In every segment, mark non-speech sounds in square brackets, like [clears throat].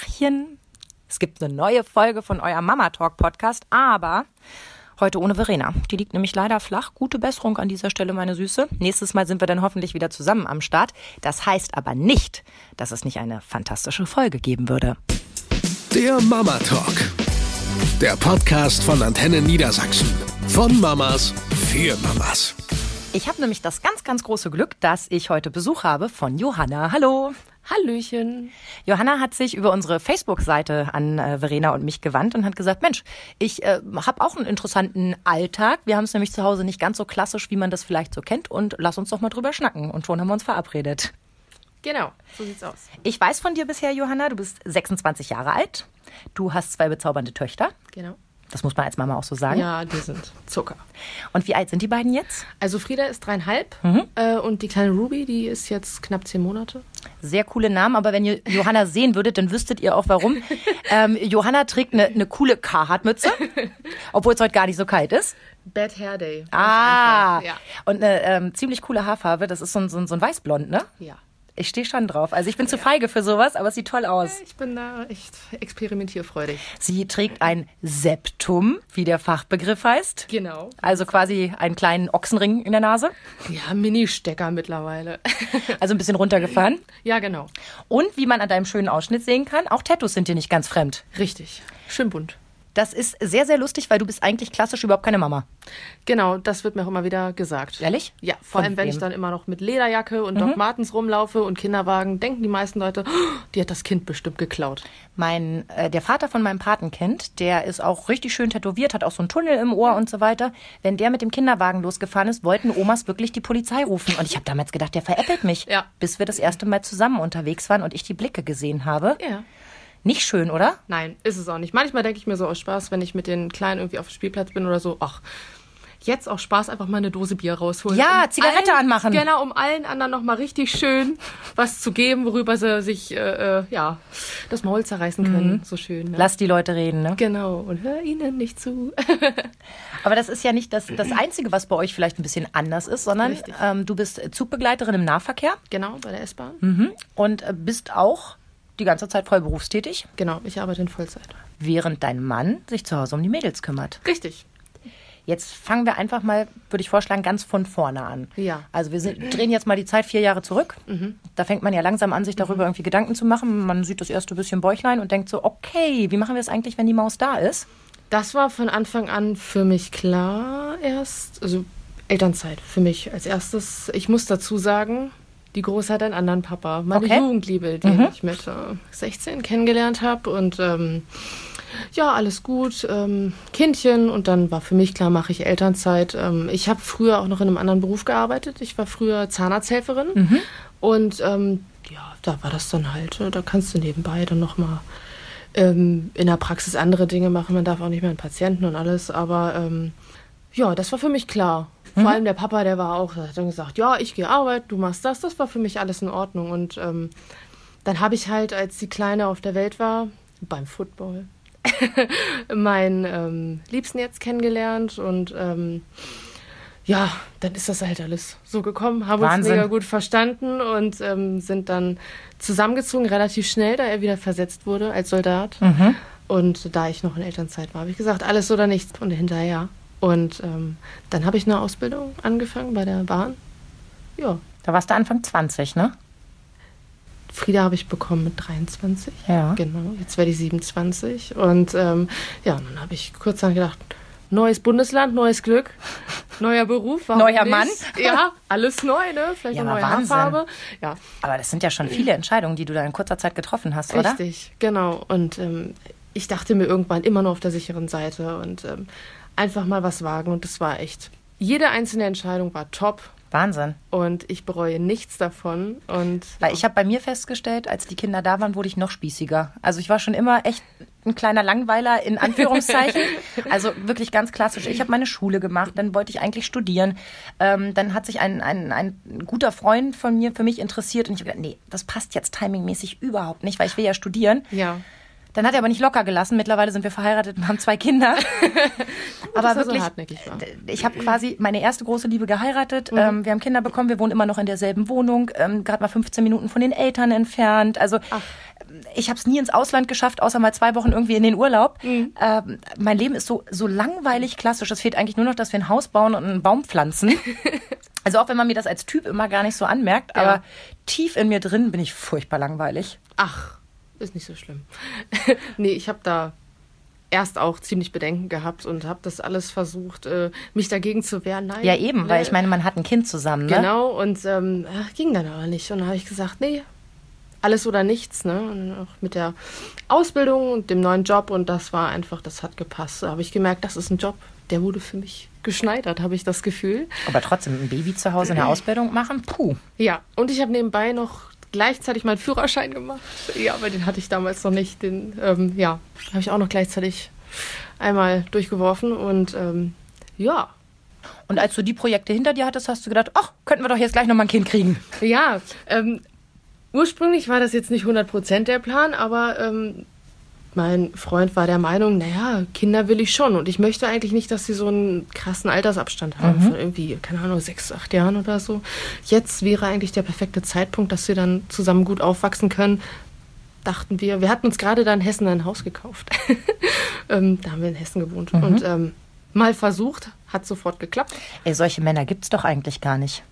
Tachchen. Es gibt eine neue Folge von eurem Mama Talk Podcast, aber heute ohne Verena. Die liegt nämlich leider flach. Gute Besserung an dieser Stelle, meine Süße. Nächstes Mal sind wir dann hoffentlich wieder zusammen am Start. Das heißt aber nicht, dass es nicht eine fantastische Folge geben würde. Der Mama Talk. Der Podcast von Antenne Niedersachsen. Von Mamas für Mamas. Ich habe nämlich das ganz, ganz große Glück, dass ich heute Besuch habe von Johanna. Hallo. Hallöchen. Johanna hat sich über unsere Facebook-Seite an äh, Verena und mich gewandt und hat gesagt, Mensch, ich äh, habe auch einen interessanten Alltag. Wir haben es nämlich zu Hause nicht ganz so klassisch, wie man das vielleicht so kennt und lass uns doch mal drüber schnacken. Und schon haben wir uns verabredet. Genau, so sieht's aus. Ich weiß von dir bisher, Johanna, du bist 26 Jahre alt. Du hast zwei bezaubernde Töchter. Genau. Das muss man als Mama auch so sagen. Ja, die sind Zucker. Und wie alt sind die beiden jetzt? Also Frieda ist dreieinhalb Mhm. äh, und die kleine Ruby, die ist jetzt knapp zehn Monate. Sehr coole Namen, aber wenn ihr Johanna sehen würdet, dann wüsstet ihr auch warum. [laughs] Ähm, Johanna trägt eine, eine coole Carhartt-Mütze, obwohl es heute gar nicht so kalt ist. Bad Hair Day. Ah, Ja. und eine ähm, ziemlich coole Haarfarbe. Das ist so ein, so ein, so ein Weißblond, ne? ja. Ich stehe schon drauf. Also ich bin zu feige für sowas, aber es sieht toll aus. Ich bin da echt experimentierfreudig. Sie trägt ein Septum, wie der Fachbegriff heißt. Genau. Also quasi einen kleinen Ochsenring in der Nase. Ja, Mini-Stecker mittlerweile. [laughs] Also ein bisschen runtergefahren. ja, genau. Und wie man an deinem schönen Ausschnitt sehen kann, auch Tattoos sind dir nicht ganz fremd. Richtig. Schön bunt. Das ist sehr, sehr lustig, weil du bist eigentlich klassisch überhaupt keine Mama. Genau, das wird mir auch immer wieder gesagt. Ehrlich? Ja, vor Von allem, wenn wem? ich dann immer noch mit Lederjacke und Doc Martens rumlaufe und Kinderwagen, denken die meisten Leute, "Oh, die hat das Kind bestimmt geklaut. Mein, äh, der Vater von meinem Patenkind, der ist auch richtig schön tätowiert, hat auch so einen Tunnel im Ohr und so weiter. Wenn der mit dem Kinderwagen losgefahren ist, wollten Omas wirklich die Polizei rufen. Und ich habe damals gedacht, der veräppelt mich. Ja. Bis wir das erste Mal zusammen unterwegs waren und ich die Blicke gesehen habe. Ja. Nicht schön, oder? Nein, ist es auch nicht. Manchmal denke ich mir so aus Spaß, wenn ich mit den Kleinen irgendwie auf dem Spielplatz bin oder so, ach, jetzt auch Spaß, einfach mal eine Dose Bier rausholen. Ja, Um Zigarette allen, anmachen. Genau, um allen anderen nochmal richtig schön was zu geben, worüber sie sich, äh, äh, ja, das Maul zerreißen können. So schön. Ne? Lass die Leute reden, ne? Genau, und hör ihnen nicht zu. [laughs] Aber das ist ja nicht das, das Einzige, was bei euch vielleicht ein bisschen anders ist, sondern ähm, du bist Zugbegleiterin im Nahverkehr genau, bei der S-Bahn. mhm. und äh, bist auch die ganze Zeit voll berufstätig, Genau, ich arbeite in Vollzeit. während dein Mann sich zu Hause um die Mädels kümmert. Richtig. Jetzt fangen wir einfach mal, würde ich vorschlagen, ganz von vorne an. Ja. Also wir sind, drehen jetzt mal die Zeit vier Jahre zurück. Da fängt man ja langsam an, sich darüber irgendwie Gedanken zu machen. Man sieht das erste bisschen Bäuchlein und denkt so, okay, wie machen wir es eigentlich, wenn die Maus da ist? Das war von Anfang an für mich klar erst, also Elternzeit für mich als erstes. Ich muss dazu sagen, die Große hat einen anderen Papa. Meine Okay. Jugendliebe, die ich mit äh, 16 kennengelernt habe und ähm, ja, alles gut, ähm, Kindchen und dann war für mich klar, mache ich Elternzeit. Ähm, ich habe früher auch noch in einem anderen Beruf gearbeitet. Ich war früher Zahnarzthelferin und ähm, ja, da war das dann halt, äh, da kannst du nebenbei dann noch mal ähm, in der Praxis andere Dinge machen. Man darf auch nicht mehr an Patienten und alles. Aber ähm, ja, das war für mich klar. Vor allem der Papa, der war auch, hat dann gesagt, ja, ich gehe arbeiten, du machst das. Das war für mich alles in Ordnung. Und ähm, dann habe ich halt, als die Kleine auf der Welt war, beim Football, [laughs] meinen ähm, Liebsten jetzt kennengelernt und ähm, ja, dann ist das halt alles so gekommen, haben uns mega gut verstanden und ähm, sind dann zusammengezogen, relativ schnell, da er wieder versetzt wurde als Soldat. Und da ich noch in Elternzeit war, habe ich gesagt, alles oder nichts und hinterher. Und ähm, dann habe ich eine Ausbildung angefangen bei der Bahn. Ja, Da warst du Anfang 20, ne? Frieda habe ich bekommen mit 23. Ja. Genau, jetzt werde ich 27. Und ähm, ja, dann habe ich kurz dann gedacht, neues Bundesland, neues Glück, [laughs] neuer Beruf. Neuer nicht? Mann. Ja, alles neu, ne? Vielleicht Ja, auch neue Wahnsinn. Haarfarbe. Ja, Aber das sind ja schon viele Entscheidungen, die du da in kurzer Zeit getroffen hast, oder? richtig, genau. Und ähm, ich dachte mir irgendwann immer nur auf der sicheren Seite und ähm, einfach mal was wagen. Und das war echt, jede einzelne Entscheidung war top. Wahnsinn. Und ich bereue nichts davon. Und Weil ich habe bei mir festgestellt, als die Kinder da waren, wurde ich noch spießiger. Also ich war schon immer echt ein kleiner Langweiler in Anführungszeichen. [laughs] also wirklich ganz klassisch. Ich habe meine Schule gemacht, dann wollte ich eigentlich studieren. Ähm, dann hat sich ein, ein, ein guter Freund von mir für mich interessiert und ich habe gedacht, nee, das passt jetzt timingmäßig überhaupt nicht, weil ich will ja studieren. ja, Dann hat er aber nicht locker gelassen. Mittlerweile sind wir verheiratet und haben zwei Kinder. [laughs] aber dass er so wirklich, d- ich habe quasi meine erste große Liebe geheiratet. Ähm, wir haben Kinder bekommen. Wir wohnen immer noch in derselben Wohnung. Ähm, Gerade mal 15 Minuten von den Eltern entfernt. Also ich habe es nie ins Ausland geschafft, außer mal zwei Wochen irgendwie in den Urlaub. Ähm, mein Leben ist so, so langweilig klassisch. Es fehlt eigentlich nur noch, dass wir ein Haus bauen und einen Baum pflanzen. [laughs] Also auch wenn man mir das als Typ immer gar nicht so anmerkt, Ja. aber tief in mir drin bin ich furchtbar langweilig. Ach, ist nicht so schlimm. [laughs] nee, ich habe da erst auch ziemlich Bedenken gehabt und habe das alles versucht, äh, mich dagegen zu wehren. Nein, Ja, eben, weil nee. ich meine, man hat ein Kind zusammen, ne? Genau, und ähm, ging dann aber nicht. Und dann habe ich gesagt, nee, alles oder nichts, ne? Und auch mit der Ausbildung und dem neuen Job und das war einfach, das hat gepasst. Da habe ich gemerkt, das ist ein Job, der wurde für mich geschneidert, habe ich das Gefühl. Aber trotzdem ein Baby zu Hause eine Ausbildung machen, puh. Ja, und ich habe nebenbei noch gleichzeitig meinen Führerschein gemacht. Ja, aber den hatte ich damals noch nicht. Den, ähm, ja, habe ich auch noch gleichzeitig einmal durchgeworfen und ähm, ja, Und als du die Projekte hinter dir hattest, hast du gedacht, ach, könnten wir doch jetzt gleich noch mal ein Kind kriegen. Ja, ähm, ursprünglich war das jetzt nicht 100% der Plan, aber ähm, mein Freund war der Meinung, naja, Kinder will ich schon. Und ich möchte eigentlich nicht, dass sie so einen krassen Altersabstand haben von irgendwie, keine Ahnung, sechs, acht Jahren oder so. Jetzt wäre eigentlich der perfekte Zeitpunkt, dass sie dann zusammen gut aufwachsen können. Dachten wir, wir hatten uns gerade da in Hessen ein Haus gekauft. [laughs] ähm, da haben wir in Hessen gewohnt. Und ähm, mal versucht, hat sofort geklappt. Ey, solche Männer gibt's doch eigentlich gar nicht.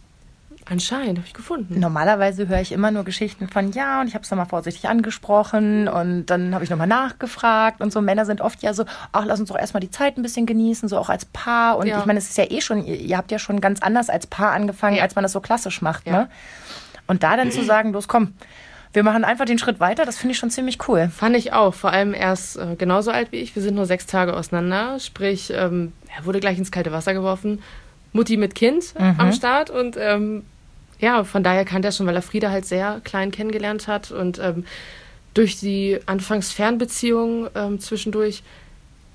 Anscheinend habe ich gefunden. Normalerweise höre ich immer nur Geschichten von, ja, und ich habe es nochmal vorsichtig angesprochen und dann habe ich nochmal nachgefragt und so. Männer sind oft ja so, ach, lass uns doch erstmal die Zeit ein bisschen genießen, so auch als Paar. Und Ja. ich meine, es ist ja eh schon, ihr, ihr habt ja schon ganz anders als Paar angefangen, Ja. als man das so klassisch macht, Ja. ne? Und da dann zu sagen, los, komm, wir machen einfach den Schritt weiter, das finde ich schon ziemlich cool. Fand ich auch. Vor allem erst äh, genauso alt wie ich. Wir sind nur sechs Tage auseinander. Sprich, ähm, er wurde gleich ins kalte Wasser geworfen. Mutti mit Kind am Start. Und ähm, ja, von daher kannte er schon, weil er Frieda halt sehr klein kennengelernt hat. Und ähm, durch die anfangs Fernbeziehung ähm, zwischendurch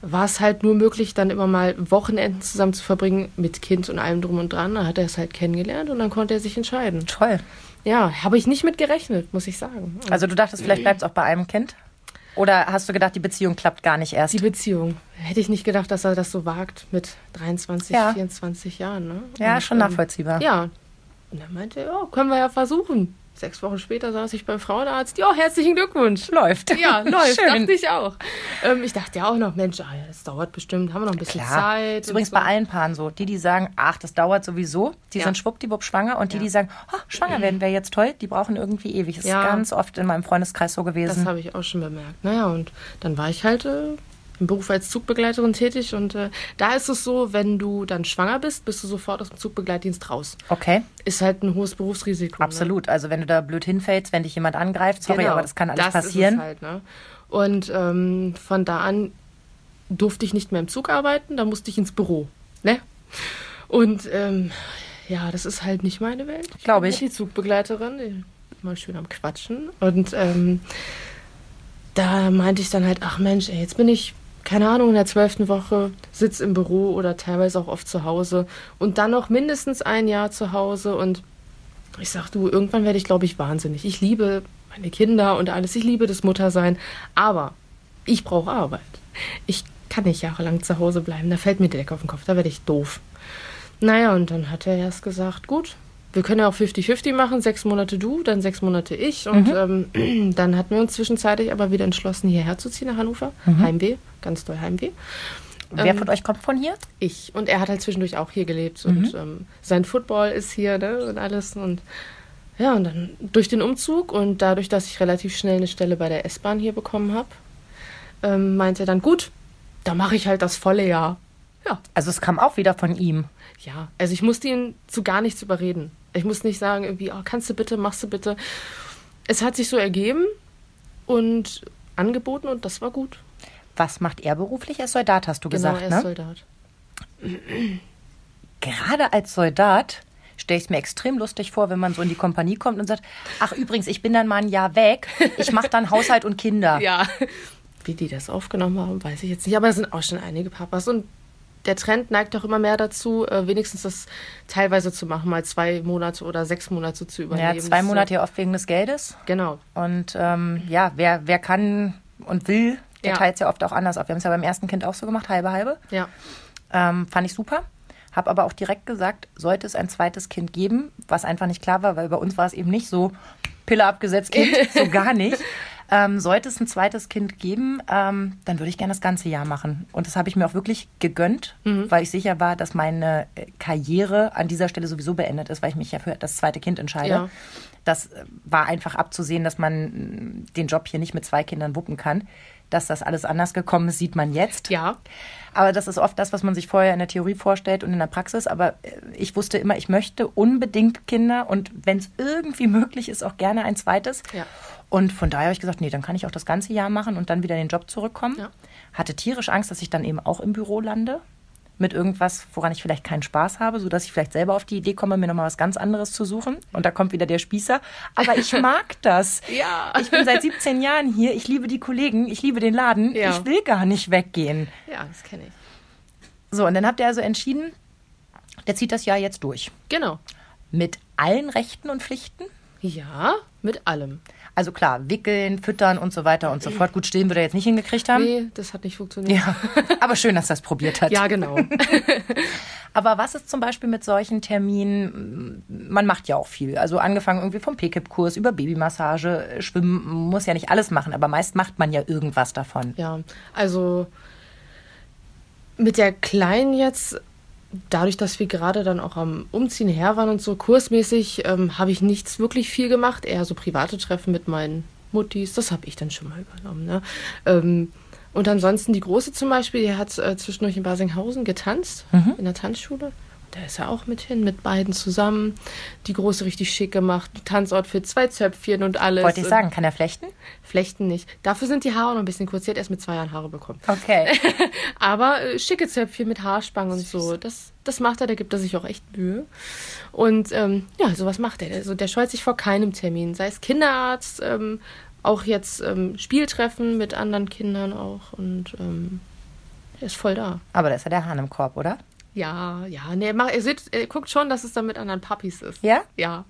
war es halt nur möglich, dann immer mal Wochenenden zusammen zu verbringen mit Kind und allem drum und dran. Da hat er es halt kennengelernt und dann konnte er sich entscheiden. Toll. Ja, habe ich nicht mit gerechnet, muss ich sagen. Also du dachtest, vielleicht bleibt es auch bei einem Kind? Oder hast du gedacht, die Beziehung klappt gar nicht erst? Die Beziehung. Hätte ich nicht gedacht, dass er das so wagt mit 23, Ja. 24 Jahren. Ne? ja, Und, schon ähm, nachvollziehbar. Ja. Und er meinte, ja, können wir ja versuchen. Sechs Wochen später saß ich beim Frauenarzt. Ja, herzlichen Glückwunsch. Läuft. Ja, [laughs] läuft, Schön. dachte ich auch. Ähm, ich dachte ja auch noch, Mensch, ah, das dauert bestimmt, haben wir noch ein bisschen Klar. Zeit. Ist übrigens so. bei allen Paaren so. Die, die sagen, ach, das dauert sowieso, die Ja. sind schwuppdiwupp schwanger. Und die, Ja. die sagen, oh, schwanger werden wäre jetzt toll, die brauchen irgendwie ewig. Das Ja. ist ganz oft in meinem Freundeskreis so Das gewesen. habe ich auch schon bemerkt. Naja, und dann war ich halt äh, im Beruf als Zugbegleiterin tätig. Und äh, da ist es so, wenn du dann schwanger bist, bist du sofort aus dem Zugbegleitdienst raus. Okay, Ist halt ein hohes Berufsrisiko. Ne? absolut. Also wenn du da blöd hinfällst, wenn dich jemand angreift, sorry, Genau, aber das kann alles das passieren. Ist es halt, ne? Und ähm, von da an durfte ich nicht mehr im Zug arbeiten, da musste ich ins Büro. Ne? Und ähm, ja, das ist halt nicht meine Welt. Glaub bin ich. Die Zugbegleiterin, mal schön am Quatschen. Und ähm, da meinte ich dann halt, ach Mensch, ey, jetzt bin ich, keine Ahnung, in der zwölften Woche, sitz im Büro oder teilweise auch oft zu Hause und dann noch mindestens ein Jahr zu Hause und ich sag du, irgendwann werde ich, glaube ich, wahnsinnig. Ich liebe meine Kinder und alles. Ich liebe das Muttersein. Aber ich brauche Arbeit. Ich kann nicht jahrelang zu Hause bleiben. Da fällt mir die Decke auf den Kopf. Da werde ich doof. Naja, und dann hat er erst gesagt, gut, wir können ja auch 50-50 machen. Sechs Monate du, dann sechs Monate ich. Und ähm, [clears throat] dann hatten wir uns zwischenzeitlich aber wieder entschlossen, hierher zu ziehen nach Hannover. Heimweh, ganz doll Heimweh. Wer Ähm, von euch kommt von hier? Ich. Und er hat halt zwischendurch auch hier gelebt. Und ähm, sein Football ist hier, ne? Und alles. Und ja, und dann durch den Umzug und dadurch, dass ich relativ schnell eine Stelle bei der S-Bahn hier bekommen habe, ähm, meinte er dann, gut, da mache ich halt das volle Jahr. Ja, Also es kam auch wieder von ihm. ja. Also ich musste ihn zu gar nichts überreden. Ich musste nicht sagen, irgendwie, oh, kannst du bitte, machst du bitte. Es hat sich so ergeben und angeboten und das war gut. Was macht er beruflich? Er ist Soldat, hast du Genau, gesagt, er ist ne? Soldat. Gerade als Soldat stelle ich es mir extrem lustig vor, wenn man so in die Kompanie kommt und sagt, ach übrigens, ich bin dann mal ein Jahr weg, ich mache dann Haushalt und Kinder. [laughs] Ja. Wie die das aufgenommen haben, weiß ich jetzt nicht. Aber es sind auch schon einige Papas. Und der Trend neigt auch immer mehr dazu, äh, wenigstens das teilweise zu machen, mal zwei Monate oder sechs Monate zu übernehmen. Ja, zwei Monate ja oft wegen des Geldes. Genau. Und ähm, ja, wer, wer kann und will, der Ja. teilt es ja oft auch anders auf. Wir haben es ja beim ersten Kind auch so gemacht, halbe halbe. Ja. Ähm, fand ich super. Hab aber auch direkt gesagt, sollte es ein zweites Kind geben, was einfach nicht klar war, weil bei uns war es eben nicht so Pille abgesetzt, Kind, [laughs] so gar nicht. Ähm, sollte es ein zweites Kind geben, ähm, dann würde ich gerne das ganze Jahr machen. Und das habe ich mir auch wirklich gegönnt, Mhm. weil ich sicher war, dass meine äh, Karriere an dieser Stelle sowieso beendet ist, weil ich mich ja für das zweite Kind entscheide. Ja. Das äh, war einfach abzusehen, dass man mh, den Job hier nicht mit zwei Kindern wuppen kann. Dass das alles anders gekommen ist, sieht man jetzt. Ja. Aber das ist oft das, was man sich vorher in der Theorie vorstellt und in der Praxis. Aber äh, ich wusste immer, ich möchte unbedingt Kinder und wenn es irgendwie möglich ist, auch gerne ein zweites. Ja. Und von daher habe ich gesagt, nee, dann kann ich auch das ganze Jahr machen und dann wieder in den Job zurückkommen. Ja. Hatte tierisch Angst, dass ich dann eben auch im Büro lande mit irgendwas, woran ich vielleicht keinen Spaß habe, sodass ich vielleicht selber auf die Idee komme, mir nochmal was ganz anderes zu suchen. Und da kommt wieder der Spießer. Aber ich [laughs] mag das. Ja. Ich bin seit 17 Jahren hier. Ich liebe die Kollegen. Ich liebe den Laden. Ja. Ich will gar nicht weggehen. Ja, das kenne ich. So, und dann habt ihr also entschieden, der zieht das Jahr jetzt durch. Genau. Mit allen Rechten und Pflichten? Ja, mit allem. Also klar, wickeln, füttern und so weiter und so fort. Gut, stillen würde er jetzt nicht hingekriegt haben. Nee, das hat nicht funktioniert. Ja, aber schön, dass das probiert hat. [laughs] Ja, genau. [laughs] Aber was ist zum Beispiel mit solchen Terminen? Man macht ja auch viel. Also angefangen irgendwie vom PKIP-Kurs über Babymassage, Schwimmen, muss ja nicht alles machen, aber meist macht man ja irgendwas davon. Ja, also mit der Kleinen jetzt, dadurch, dass wir gerade dann auch am Umziehen her waren und so kursmäßig, ähm, habe ich nichts wirklich viel gemacht. Eher so private Treffen mit meinen Muttis, das habe ich dann schon mal übernommen. Ne? Ähm, und ansonsten die Große zum Beispiel, die hat äh, zwischendurch in Basinghausen getanzt, in der Tanzschule. Da ist er auch mit hin, mit beiden zusammen. Die Große richtig schick gemacht, Tanzoutfit, zwei Zöpfchen und alles. Wollte ich sagen, kann er flechten? Flechten nicht. Dafür sind die Haare noch ein bisschen kurz. Sie hat erst mit zwei Jahren Haare bekommen. Okay. [laughs] Aber äh, schicke Zöpfchen mit Haarspangen und so. Das, das macht er, da gibt er sich auch echt Mühe. Und ähm, ja, sowas macht er. Also der scheut sich vor keinem Termin. Sei es Kinderarzt, ähm, auch jetzt ähm, Spieltreffen mit anderen Kindern auch. Und ähm, er ist voll da. Aber da ist ja der Hahn im Korb, oder? Ja, ja. Nee, er, macht, er, sieht, er guckt schon, dass es dann mit anderen Puppies ist. Ja? Ja.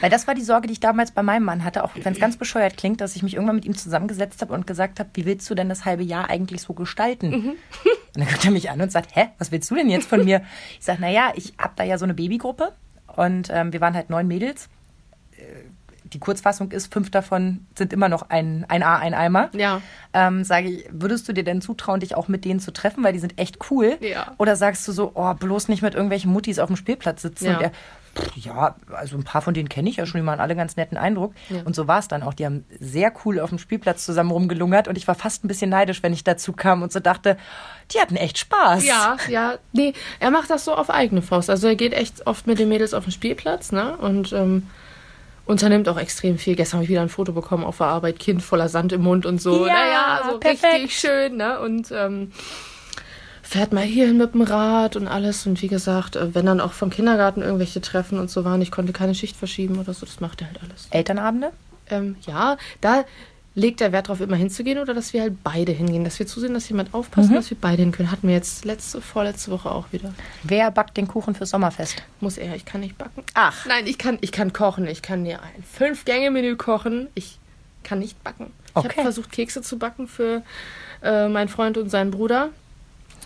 Weil das war die Sorge, die ich damals bei meinem Mann hatte, auch wenn es ganz bescheuert klingt, dass ich mich irgendwann mit ihm zusammengesetzt habe und gesagt habe, wie willst du denn das halbe Jahr eigentlich so gestalten? [laughs] Und dann guckt er mich an und sagt, hä, was willst du denn jetzt von mir? Ich sage, naja, ich habe da ja so eine Babygruppe und ähm, wir waren halt neun Mädels. Die Kurzfassung ist, fünf davon sind immer noch ein, ein A, ein Eimer. Ja. Ähm, sage ich, würdest du dir denn zutrauen, dich auch mit denen zu treffen, weil die sind echt cool? Ja. Oder sagst du so, oh, bloß nicht mit irgendwelchen Muttis auf dem Spielplatz sitzen? Ja. Und er, pff, ja, also ein paar von denen kenne ich ja schon, die machen alle ganz netten Eindruck. Ja. Und so war es dann auch. Die haben sehr cool auf dem Spielplatz zusammen rumgelungert und ich war fast ein bisschen neidisch, wenn ich dazu kam und so dachte, die hatten echt Spaß. Ja, ja. Nee, er macht das so auf eigene Faust. Also er geht echt oft mit den Mädels auf den Spielplatz, ne? Und ähm, unternimmt auch extrem viel. Gestern habe ich wieder ein Foto bekommen auf der Arbeit, Kind voller Sand im Mund und so. Ja, naja, so perfekt. richtig schön, ne? Und ähm, fährt mal hierhin mit dem Rad und alles. Und wie gesagt, äh, wenn dann auch vom Kindergarten irgendwelche Treffen und so waren, ich konnte keine Schicht verschieben oder so, das macht er halt alles. Elternabende? Ähm, ja, da legt er Wert darauf, immer hinzugehen oder dass wir halt beide hingehen. Dass wir zusehen, dass jemand aufpasst, dass wir beide hin können. Hatten wir jetzt letzte, vorletzte Woche auch wieder. Wer backt den Kuchen fürs Sommerfest? Muss er, ich kann nicht backen. Ach. Nein, ich kann, ich kann kochen. Ich kann dir ein Fünf-Gänge-Menü kochen. Ich kann nicht backen. Ich Okay. habe versucht, Kekse zu backen für äh, meinen Freund und seinen Bruder.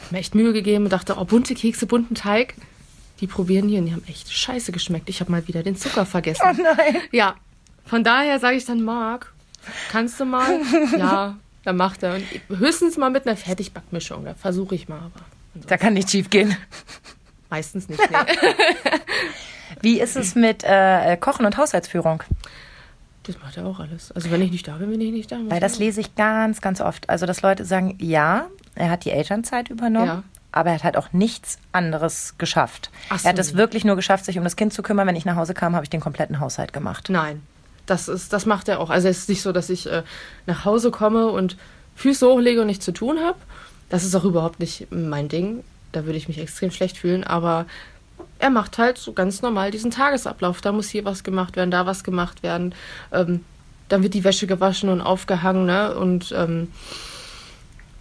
Hab mir echt Mühe gegeben und dachte, oh, bunte Kekse, bunten Teig. Die probieren die und die haben echt scheiße geschmeckt. Ich habe mal wieder den Zucker vergessen. Oh nein. Ja, von daher sage ich dann, Marc, kannst du mal? [laughs] ja, dann macht er. Und höchstens mal mit einer Fertigbackmischung. Da versuche ich mal, aber Da kann nicht schief gehen. meistens nicht. Nee. [laughs] Wie ist es mit äh, Kochen und Haushaltsführung? Das macht er auch alles. Also wenn ich nicht da bin, bin ich nicht da. Weil das lese ich ganz, ganz oft. Also, dass Leute sagen, ja, er hat die Elternzeit übernommen, Ja. aber er hat halt auch nichts anderes geschafft. Ach so. Er hat es wirklich nur geschafft, sich um das Kind zu kümmern. Wenn ich nach Hause kam, habe ich den kompletten Haushalt gemacht. Nein, das, ist, das macht er auch. Also es ist nicht so, dass ich äh, nach Hause komme und Füße hochlege und nichts zu tun habe. Das ist auch überhaupt nicht mein Ding. Da würde ich mich extrem schlecht fühlen. Aber er macht halt so ganz normal diesen Tagesablauf. Da muss hier was gemacht werden, da was gemacht werden. Ähm, dann wird die Wäsche gewaschen und aufgehangen. Ne? Und ähm,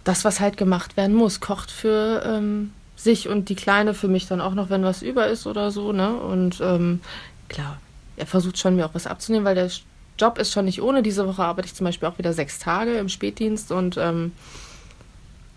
das, was halt gemacht werden muss, kocht für ähm, sich und die Kleine für mich dann auch noch, wenn was über ist oder so. Ne? Und ähm, klar, er versucht schon, mir auch was abzunehmen, weil der Job ist schon nicht ohne. Diese Woche arbeite ich zum Beispiel auch wieder sechs Tage im Spätdienst und ähm,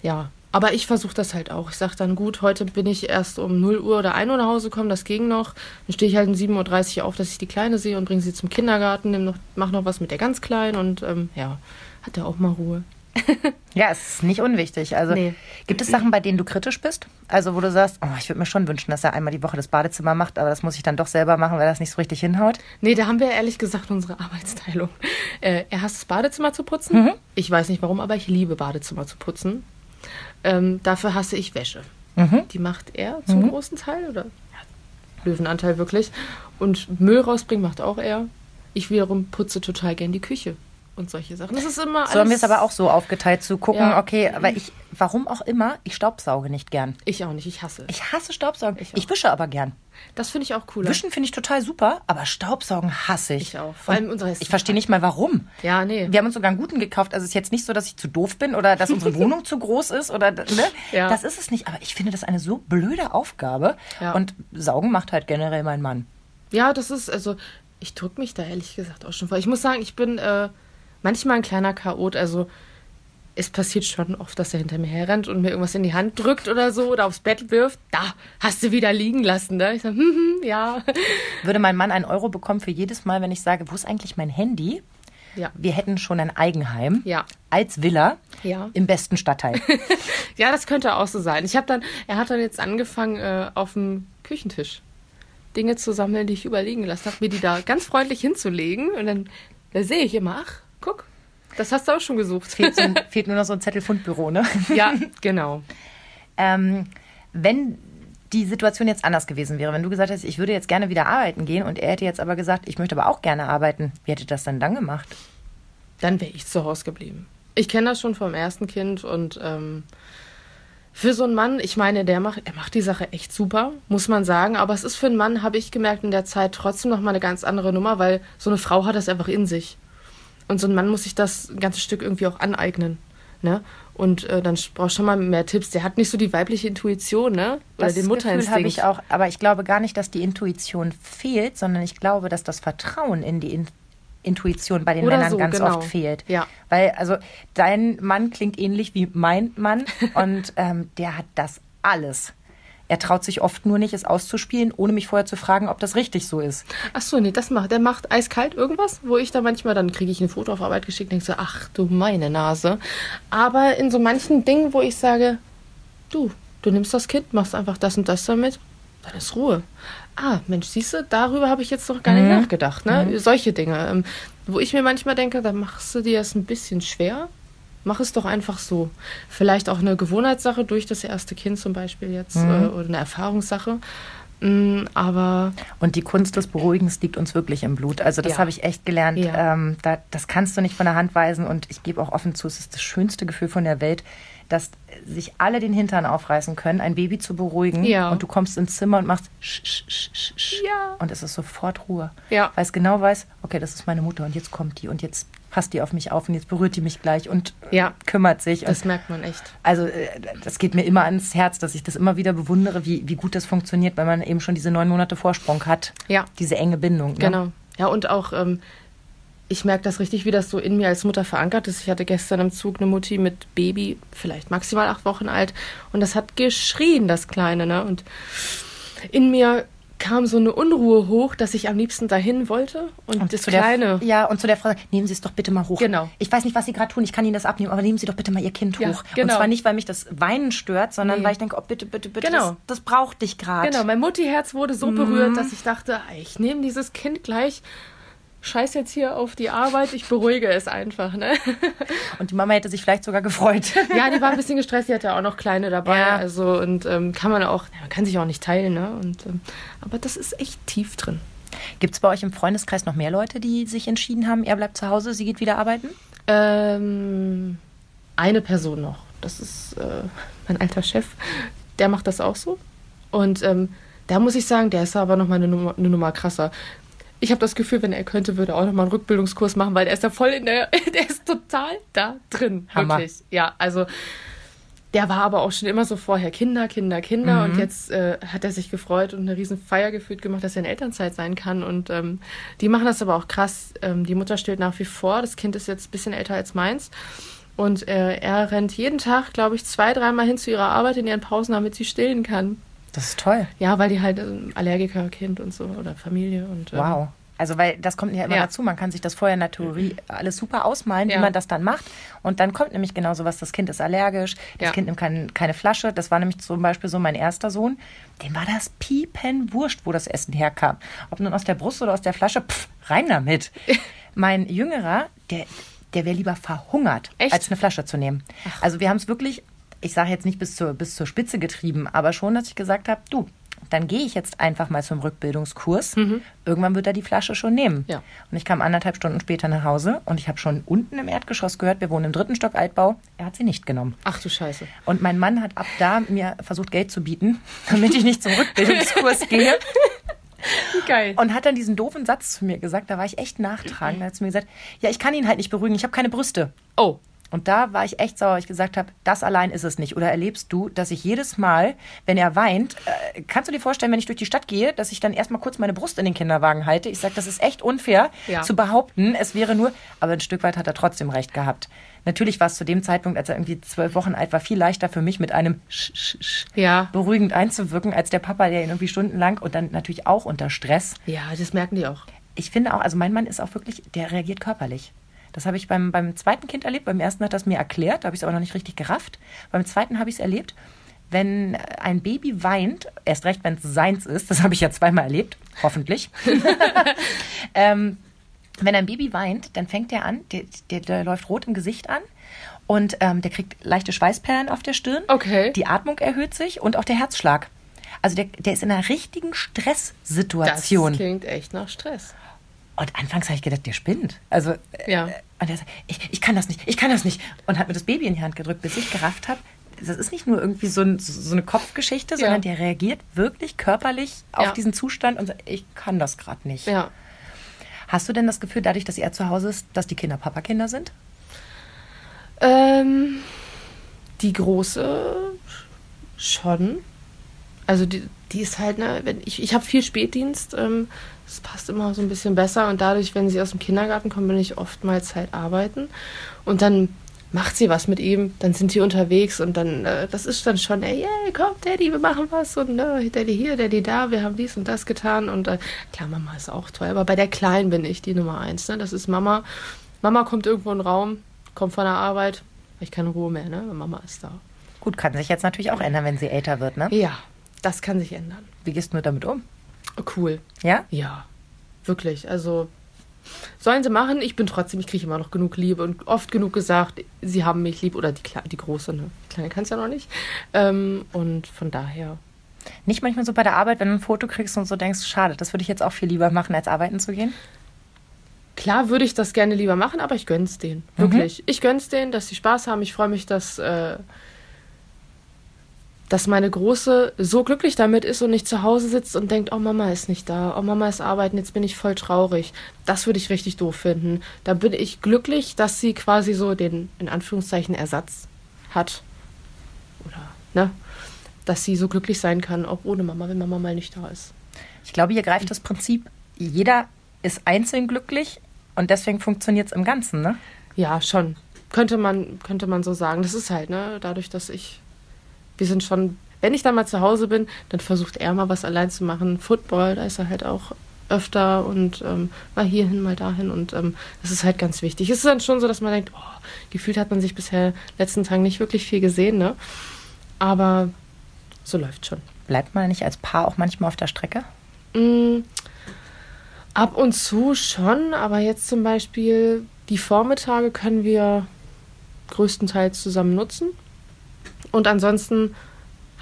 ja, aber ich versuche das halt auch. Ich sage dann, gut, heute bin ich erst um 0 Uhr oder 1 Uhr nach Hause gekommen, das ging noch. Dann stehe ich halt um 7.30 Uhr auf, dass ich die Kleine sehe und bringe sie zum Kindergarten, noch, mach noch was mit der ganz Kleinen und ähm, ja, hat er auch mal Ruhe. [laughs] Ja, es ist nicht unwichtig. Also Nee. gibt es Sachen, bei denen du kritisch bist? Also wo du sagst, oh, ich würde mir schon wünschen, dass er einmal die Woche das Badezimmer macht, aber das muss ich dann doch selber machen, weil das nicht so richtig hinhaut. Nee, da haben wir ehrlich gesagt unsere [laughs] Arbeitsteilung. Äh, er hasst das Badezimmer zu putzen. Ich weiß nicht warum, aber ich liebe Badezimmer zu putzen. Ähm, dafür hasse ich Wäsche. Die macht er zum großen Teil oder ja, Löwenanteil wirklich. Und Müll rausbringen macht auch er. Ich wiederum putze total gern die Küche und solche Sachen. Das ist immer So haben wir es aber auch so aufgeteilt, zu gucken, Ja. okay, aber ich, warum auch immer, ich staubsauge nicht gern. Ich auch nicht, ich hasse. Ich hasse Staubsaugen. Ich auch. wische aber gern. Das finde ich auch cooler. Wischen finde ich total super, aber Staubsaugen hasse ich. Ich auch. Vor allem Und unsere Ich verstehe nicht mal warum. Ja, nee. Wir haben uns sogar einen guten gekauft. Also es ist jetzt nicht so, dass ich zu doof bin oder dass unsere [laughs] Wohnung zu groß ist oder ne? Ja. Das ist es nicht. Aber ich finde das eine so blöde Aufgabe. Ja. Und Saugen macht halt generell mein Mann. Ja, das ist, also, ich drücke mich da ehrlich gesagt auch schon vor. Ich muss sagen, ich bin äh, manchmal ein kleiner Chaot. Also, es passiert schon oft, dass er hinter mir herrennt und mir irgendwas in die Hand drückt oder so oder aufs Bett wirft. Da, hast du wieder liegen lassen, ne? Ich sage, hm, hm, ja. Würde mein Mann einen Euro bekommen für jedes Mal, wenn ich sage, wo ist eigentlich mein Handy? Ja. Wir hätten schon ein Eigenheim Ja. als Villa Ja. im besten Stadtteil. [laughs] Ja, das könnte auch so sein. Ich habe dann, er hat dann jetzt angefangen, äh, auf dem Küchentisch Dinge zu sammeln, die ich überliegen lassen habe, mir die da ganz freundlich hinzulegen. Und dann da sehe ich immer, ach, guck, das hast du auch schon gesucht. fehlt, so fehlt nur noch so ein Zettelfundbüro, ne? [laughs] ja, genau. Ähm, wenn die Situation jetzt anders gewesen wäre, wenn du gesagt hättest, ich würde jetzt gerne wieder arbeiten gehen und er hätte jetzt aber gesagt, ich möchte aber auch gerne arbeiten, wie hätte das denn dann gemacht? Dann wäre ich zu Hause geblieben. Ich kenne das schon vom ersten Kind und ähm, für so einen Mann, ich meine, der macht, er macht die Sache echt super, muss man sagen. Aber es ist für einen Mann, habe ich gemerkt, in der Zeit trotzdem noch mal eine ganz andere Nummer, weil so eine Frau hat das einfach in sich. Und so ein Mann muss sich das ein ganzes Stück irgendwie auch aneignen. Ne? Und äh, dann brauchst du schon mal mehr Tipps. Der hat nicht so die weibliche Intuition, ne? Oder das den Gefühl Mutterinstinkt. habe ich auch, aber ich glaube gar nicht, dass die Intuition fehlt, sondern ich glaube, dass das Vertrauen in die In Intuition bei den Oder Männern so, ganz genau. oft fehlt. Ja. Weil, also, dein Mann klingt ähnlich wie mein Mann [laughs] und ähm, der hat das alles. Er traut sich oft nur nicht, es auszuspielen, ohne mich vorher zu fragen, ob das richtig so ist. Ach so, nee, das macht, der macht eiskalt irgendwas, wo ich da manchmal, dann kriege ich ein Foto auf Arbeit geschickt und denke so, ach du meine Nase. Aber in so manchen Dingen, wo ich sage, du, du nimmst das Kind, machst einfach das und das damit, dann ist Ruhe. Ah, Mensch, siehst du, darüber habe ich jetzt noch gar nicht nachgedacht, ne? Solche Dinge, ähm, wo ich mir manchmal denke, da machst du dir das ein bisschen schwer. Mach es doch einfach so. Vielleicht auch eine Gewohnheitssache durch das erste Kind zum Beispiel jetzt äh, oder eine Erfahrungssache. Mm, aber Und die Kunst des Beruhigens liegt uns wirklich im Blut. Also das Ja. habe ich echt gelernt. Ja. Ähm, da, das kannst du nicht von der Hand weisen. Und ich gebe auch offen zu, es ist das schönste Gefühl von der Welt, dass sich alle den Hintern aufreißen können, ein Baby zu beruhigen. Ja. Und du kommst ins Zimmer und machst sch, sch, sch, sch, sch. Ja. Und es ist sofort Ruhe. Ja. Weil es genau weiß, okay, das ist meine Mutter und jetzt kommt die und jetzt passt die auf mich auf und jetzt berührt die mich gleich und Ja. kümmert sich. Und das merkt man echt. also äh, das geht mir immer ans Herz, dass ich das immer wieder bewundere, wie, wie gut das funktioniert, weil man eben schon diese neun Monate Vorsprung hat. Ja. Diese enge Bindung. Ne? Genau. Ja, und auch, ähm, ich merke das richtig, wie das so in mir als Mutter verankert ist. Ich hatte gestern im Zug eine Mutti mit Baby, vielleicht maximal acht Wochen alt, und das hat geschrien, das Kleine, ne? Und in mir kam so eine Unruhe hoch, dass ich am liebsten dahin wollte und, das zu der, Kleine. ja, und zu der Frau, nehmen Sie es doch bitte mal hoch. Genau. Ich weiß nicht, was Sie gerade tun, ich kann Ihnen das abnehmen, aber nehmen Sie doch bitte mal Ihr Kind Ja, hoch. Und genau. zwar nicht, weil mich das Weinen stört, sondern Nee. weil ich denke, oh bitte, bitte, bitte, Genau. das, das braucht dich gerade. Genau, mein Mutti-Herz wurde so berührt, dass ich dachte, ey, ich nehme dieses Kind gleich, scheiß jetzt hier auf die Arbeit, ich beruhige es einfach, ne? [laughs] Und die Mama hätte sich vielleicht sogar gefreut. [laughs] Ja, die war ein bisschen gestresst, die hatte auch noch kleine dabei. Ja. Also und ähm, kann man auch, man kann sich auch nicht teilen, ne? Und ähm, aber das ist echt tief drin. Gibt es bei euch im Freundeskreis noch mehr Leute, die sich entschieden haben, er bleibt zu Hause, sie geht wieder arbeiten? Ähm, eine Person noch. Das ist äh, mein alter Chef. Der macht das auch so. Und ähm, da muss ich sagen, der ist aber noch mal eine Nummer, eine Nummer krasser. Ich habe das Gefühl, wenn er könnte, würde er auch noch mal einen Rückbildungskurs machen, weil der ist ja voll in der, [laughs] der ist total da drin. Hammer. Wirklich. Ja, also der war aber auch schon immer so vorher Kinder, Kinder, Kinder. Und jetzt äh, hat er sich gefreut und eine riesen Feier gefühlt gemacht, dass er in Elternzeit sein kann. Und ähm, die machen das aber auch krass. Ähm, die Mutter stillt nach wie vor. Das Kind ist jetzt ein bisschen älter als meins. Und äh, er rennt jeden Tag, glaube ich, zwei, dreimal hin zu ihrer Arbeit in ihren Pausen, damit sie stillen kann. Das ist toll. Ja, weil die halt ähm, Allergiker-Kind und so oder Familie und ähm, Wow. Also, weil das kommt ja immer Ja. dazu. Man kann sich das vorher in der Theorie alles super ausmalen, wie Ja. man das dann macht. Und dann kommt nämlich genau sowas, das Kind ist allergisch, das Ja. Kind nimmt kein, keine Flasche. Das war nämlich zum Beispiel so mein erster Sohn. Dem war das piepenwurscht, wo das Essen herkam. Ob nun aus der Brust oder aus der Flasche, pff, rein damit. mein Jüngerer, der, der wäre lieber verhungert, Echt? als eine Flasche zu nehmen. Also wir haben es wirklich, ich sage jetzt nicht bis zur, bis zur Spitze getrieben, aber schon, dass ich gesagt habe, du, dann gehe ich jetzt einfach mal zum Rückbildungskurs. Irgendwann wird er die Flasche schon nehmen. Mhm. Ja. Und ich kam anderthalb Stunden später nach Hause und ich habe schon unten im Erdgeschoss gehört, wir wohnen im dritten Stock Altbau. Er hat sie nicht genommen. Ach du Scheiße. Und mein Mann hat ab da mir versucht, Geld zu bieten, [laughs] damit ich nicht zum Rückbildungskurs [laughs] gehe. Geil. Und hat dann diesen doofen Satz zu mir gesagt, da war ich echt nachtragend. Er hat zu mir gesagt, ja, ich kann ihn halt nicht beruhigen, ich habe keine Brüste. Oh, Und da war ich echt sauer, weil ich gesagt habe, das allein ist es nicht. Oder erlebst du, dass ich jedes Mal, wenn er weint, äh, kannst du dir vorstellen, wenn ich durch die Stadt gehe, dass ich dann erstmal kurz meine Brust in den Kinderwagen halte? Ich sage, das ist echt unfair Ja. zu behaupten, es wäre nur, aber ein Stück weit hat er trotzdem recht gehabt. Natürlich war es zu dem Zeitpunkt, als er irgendwie zwölf Wochen alt war, viel leichter für mich mit einem Sch, Sch, Sch Ja. beruhigend einzuwirken, als der Papa, der ihn irgendwie stundenlang und dann natürlich auch unter Stress ja, das merken die auch. ich finde auch, also mein Mann ist auch wirklich, der reagiert körperlich. Das habe ich beim, beim zweiten Kind erlebt. Beim ersten hat das mir erklärt, da habe ich es aber noch nicht richtig gerafft. Beim zweiten habe ich es erlebt, wenn ein Baby weint, erst recht, wenn es seins ist, das habe ich ja zweimal erlebt, hoffentlich. [laughs] [laughs] ähm, wenn ein Baby weint, dann fängt der an, der, der, der läuft rot im Gesicht an und ähm, der kriegt leichte Schweißperlen auf der Stirn. Okay. Die Atmung erhöht sich und auch der Herzschlag. Also der, der ist in einer richtigen Das Stresssituation. klingt echt nach Stress. Und anfangs habe ich gedacht, der spinnt. Also, äh, Ja. und er sagt, ich, ich kann das nicht, ich kann das nicht. Und hat mir das Baby in die Hand gedrückt, bis ich gerafft habe, das ist nicht nur irgendwie so, ein, so eine Kopfgeschichte, sondern der reagiert wirklich körperlich auf Ja. diesen Zustand und sagt, ich kann das gerade nicht. Ja. Hast du denn das Gefühl, dadurch, dass er zu Hause ist, dass die Kinder Papakinder sind? Ähm, die große schon. Also die, die ist halt, ne, wenn ich, ich habe viel Spätdienst, ähm, das passt immer so ein bisschen besser und dadurch, wenn sie aus dem Kindergarten kommen, bin ich oftmals halt arbeiten und dann macht sie was mit ihm, dann sind die unterwegs und dann, äh, das ist dann schon, ey, yeah, komm, Daddy, wir machen was und äh, Daddy hier, Daddy da, wir haben dies und das getan und äh, klar, Mama ist auch toll, aber bei der Kleinen bin ich die Nummer eins, ne? das ist Mama. Mama kommt irgendwo in den Raum, kommt von der Arbeit, ich keine Ruhe mehr, ne? Mama ist da. Gut, kann sich jetzt natürlich auch ändern, wenn sie älter wird, ne? Ja, das kann sich ändern. Wie gehst du damit um? Cool. Ja? Ja, wirklich. Also sollen sie machen. Ich bin trotzdem, ich kriege immer noch genug Liebe und oft genug gesagt, sie haben mich lieb oder die, Kle die große, ne? Die kleine kann es ja noch nicht. Ähm, und von daher. Nicht manchmal so bei der Arbeit, wenn du ein Foto kriegst und so denkst, schade, das würde ich jetzt auch viel lieber machen, als arbeiten zu gehen? Klar würde ich das gerne lieber machen, aber ich gönn's denen. Wirklich. Ich gönn's denen, dass sie Spaß haben. Ich freue mich, dass, äh, dass meine Große so glücklich damit ist und nicht zu Hause sitzt und denkt, oh Mama ist nicht da, oh Mama ist arbeiten, jetzt bin ich voll traurig. Das würde ich richtig doof finden. Da bin ich glücklich, dass sie quasi so den, in Anführungszeichen, Ersatz hat. Oder, ne? Dass sie so glücklich sein kann, auch ohne Mama, wenn Mama mal nicht da ist. Ich glaube, hier greift das Prinzip, jeder ist einzeln glücklich und deswegen funktioniert es im Ganzen, ne? Ja, schon. Könnte man, könnte man so sagen. Das ist halt, ne, dadurch, dass ich. Wir sind schon. Wenn ich dann mal zu Hause bin, dann versucht er mal was allein zu machen. Football, da ist er halt auch öfter und ähm, mal hierhin, mal dahin. Und ähm, das ist halt ganz wichtig. Es ist dann schon so, dass man denkt, oh, gefühlt hat man sich bisher letzten Tagen nicht wirklich viel gesehen, ne? Aber so läuft schon. Bleibt man nicht als Paar auch manchmal auf der Strecke? Mm, ab und zu schon, aber jetzt zum Beispiel die Vormittage können wir größtenteils zusammen nutzen. Und ansonsten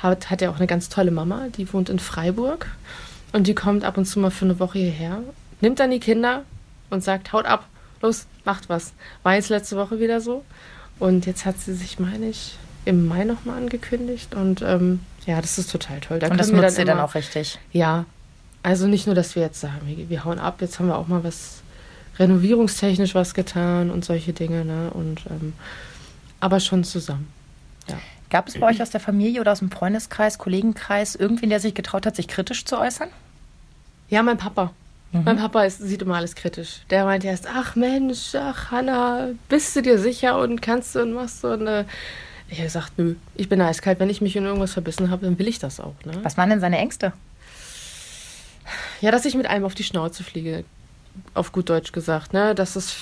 hat, hat er auch eine ganz tolle Mama, die wohnt in Freiburg und die kommt ab und zu mal für eine Woche hierher, nimmt dann die Kinder und sagt, haut ab, los, macht was. War jetzt letzte Woche wieder so. Und jetzt hat sie sich, meine ich, im Mai nochmal angekündigt. Und ähm, ja, das ist total toll. Da Und das nutzt ihr dann auch richtig. ja, also nicht nur, dass wir jetzt sagen, wir, wir hauen ab, jetzt haben wir auch mal was renovierungstechnisch was getan und solche Dinge, ne? Und ähm, aber schon zusammen. Ja. Gab es bei euch aus der Familie oder aus dem Freundeskreis, Kollegenkreis irgendwen, der sich getraut hat, sich kritisch zu äußern? Ja, mein Papa. Mein Papa ist, sieht immer alles kritisch. Der meint erst, ach Mensch, ach Hanna, bist du dir sicher und kannst du und machst du und äh, ich habe gesagt, nö, ich bin eiskalt. Wenn ich mich in irgendwas verbissen habe, dann will ich das auch. Ne? Was waren denn seine Ängste? Ja, dass ich mit einem auf die Schnauze fliege. auf gut Deutsch gesagt, ne, dass es